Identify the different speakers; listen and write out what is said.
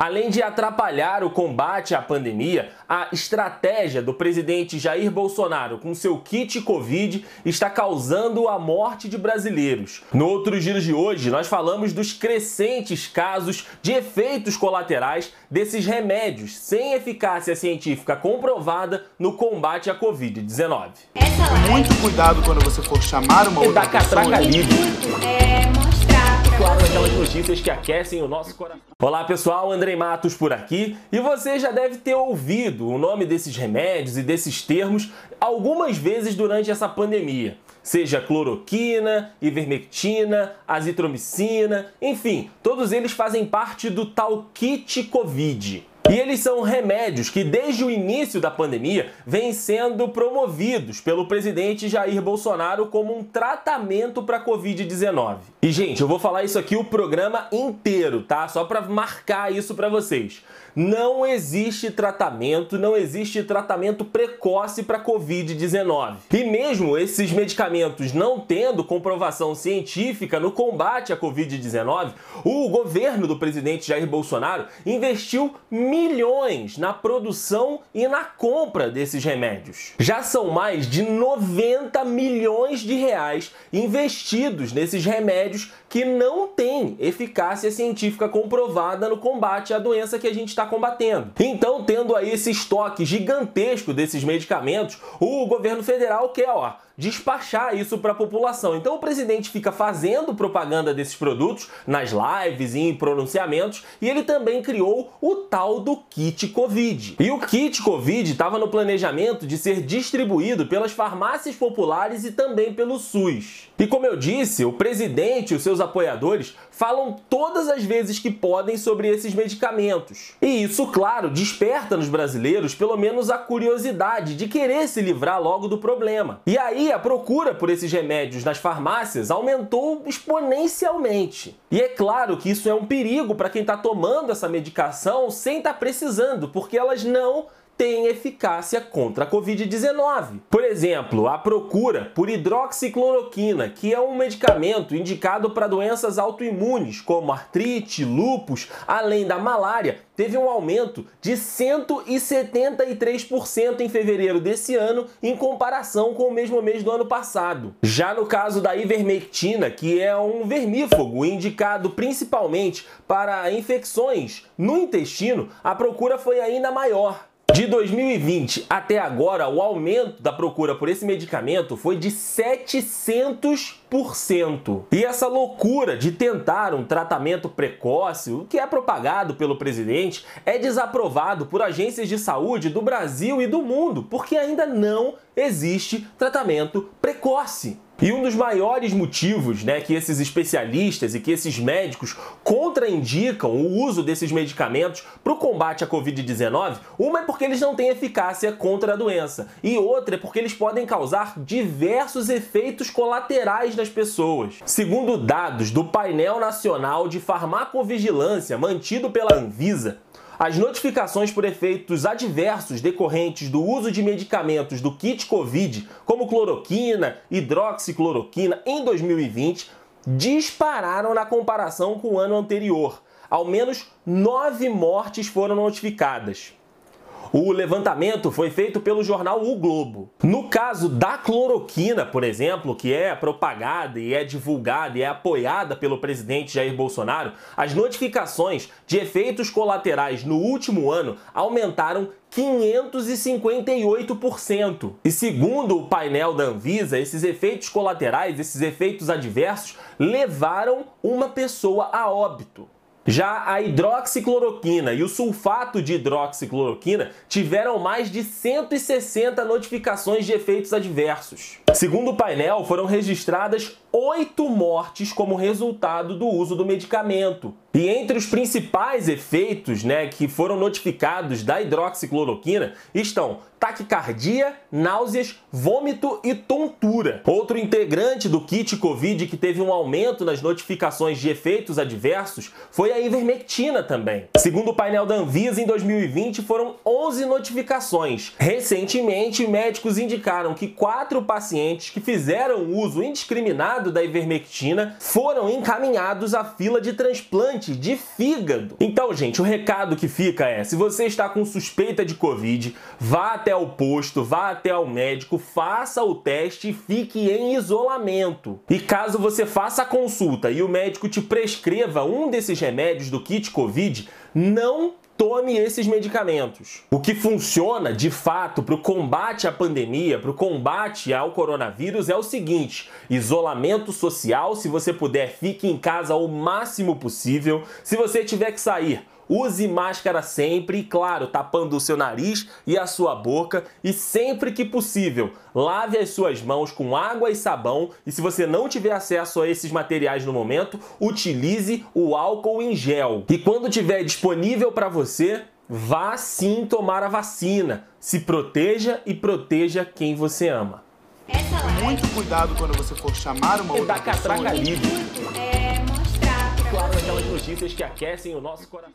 Speaker 1: Além de atrapalhar o combate à pandemia, a estratégia do presidente Jair Bolsonaro com seu kit Covid está causando a morte de brasileiros. No outro giro de hoje, nós falamos dos crescentes casos de efeitos colaterais desses remédios sem eficácia científica comprovada no combate à Covid-19.
Speaker 2: Muito cuidado quando você for chamar uma outra pessoa.
Speaker 3: É mostrar pra
Speaker 1: Claro, aquelas notícias que aquecem o nosso coração. Olá pessoal, Andrei Matos por aqui e você já deve ter ouvido o nome desses remédios e desses termos algumas vezes durante essa pandemia. Seja cloroquina, ivermectina, azitromicina, enfim, todos eles fazem parte do tal kit Covid. E eles são remédios que, desde o início da pandemia, vêm sendo promovidos pelo presidente Jair Bolsonaro como um tratamento para a Covid-19. E, gente, eu vou falar isso aqui o programa inteiro, tá? Só para marcar isso para vocês. Não existe tratamento, não existe tratamento precoce para Covid-19. E mesmo esses medicamentos não tendo comprovação científica no combate à Covid-19, o governo do presidente Jair Bolsonaro investiu milhões na produção e na compra desses remédios. Já são mais de 90 milhões de reais investidos nesses remédios que não têm eficácia científica comprovada no combate à doença que a gente está combatendo. Então, tendo aí esse estoque gigantesco desses medicamentos, o governo federal quer, ó, despachar isso para a população. Então o presidente fica fazendo propaganda desses produtos nas lives e em pronunciamentos e ele também criou o tal do kit Covid. E o kit Covid estava no planejamento de ser distribuído pelas farmácias populares e também pelo SUS. E como eu disse, o presidente e os seus apoiadores falam todas as vezes que podem sobre esses medicamentos. E isso, claro, desperta nos brasileiros pelo menos a curiosidade de querer se livrar logo do problema. E aí a procura por esses remédios nas farmácias aumentou exponencialmente. E é claro que isso é um perigo para quem está tomando essa medicação sem estar precisando, porque elas não têm eficácia contra a Covid-19. Por exemplo, a procura por hidroxicloroquina, que é um medicamento indicado para doenças autoimunes, como artrite, lúpus, além da malária, teve um aumento de 173% em fevereiro desse ano em comparação com o mesmo mês do ano passado. Já no caso da ivermectina, que é um vermífugo indicado principalmente para infecções no intestino, a procura foi ainda maior. De 2020 até agora, o aumento da procura por esse medicamento foi de 700%. E essa loucura de tentar um tratamento precoce, o que é propagado pelo presidente, é desaprovado por agências de saúde do Brasil e do mundo, porque ainda não existe tratamento precoce. E um dos maiores motivos né, que esses especialistas e que esses médicos contraindicam o uso desses medicamentos para o combate à Covid-19, uma é porque eles não têm eficácia contra a doença, e outra é porque eles podem causar diversos efeitos colaterais nas pessoas. Segundo dados do Painel Nacional de Farmacovigilância mantido pela Anvisa, as notificações por efeitos adversos decorrentes do uso de medicamentos do kit Covid, como cloroquina, hidroxicloroquina, em 2020, dispararam na comparação com o ano anterior. Ao menos nove mortes foram notificadas. O levantamento foi feito pelo jornal O Globo. No caso da cloroquina, por exemplo, que é propagada e é divulgada e é apoiada pelo presidente Jair Bolsonaro, as notificações de efeitos colaterais no último ano aumentaram 558%. E segundo o painel da Anvisa, esses efeitos colaterais, esses efeitos adversos, levaram uma pessoa a óbito. Já a hidroxicloroquina e o sulfato de hidroxicloroquina tiveram mais de 160 notificações de efeitos adversos. Segundo o painel, foram registradas oito mortes como resultado do uso do medicamento. E entre os principais efeitos né, que foram notificados da hidroxicloroquina estão taquicardia, náuseas, vômito e tontura. Outro integrante do kit Covid que teve um aumento nas notificações de efeitos adversos foi a ivermectina também. Segundo o painel da Anvisa, em 2020 foram 11 notificações. Recentemente, médicos indicaram que quatro pacientes que fizeram uso indiscriminado da ivermectina foram encaminhados à fila de transplante transplante de fígado. Então, gente, o recado que fica é: se você está com suspeita de Covid, vá até o posto, vá até o médico, faça o teste e fique em isolamento. E caso você faça a consulta e o médico te prescreva um desses remédios do kit Covid, não tome esses medicamentos. O que funciona de fato para o combate à pandemia, para o combate ao coronavírus é o seguinte: isolamento social. Se você puder, fique em casa o máximo possível. Se você tiver que sair, Use máscara sempre e, claro, tapando o seu nariz e a sua boca. E sempre que possível, lave as suas mãos com água e sabão. E se você não tiver acesso a esses materiais no momento, utilize o álcool em gel. E quando tiver disponível para você, vá sim tomar a vacina. Se proteja e proteja quem você ama.
Speaker 2: Muito cuidado quando você for chamar uma
Speaker 1: E
Speaker 2: outra
Speaker 1: da catraca
Speaker 2: pessoa.
Speaker 1: livre.
Speaker 3: é mostrar pra
Speaker 1: Claro, aquelas notícias que aquecem o nosso coração.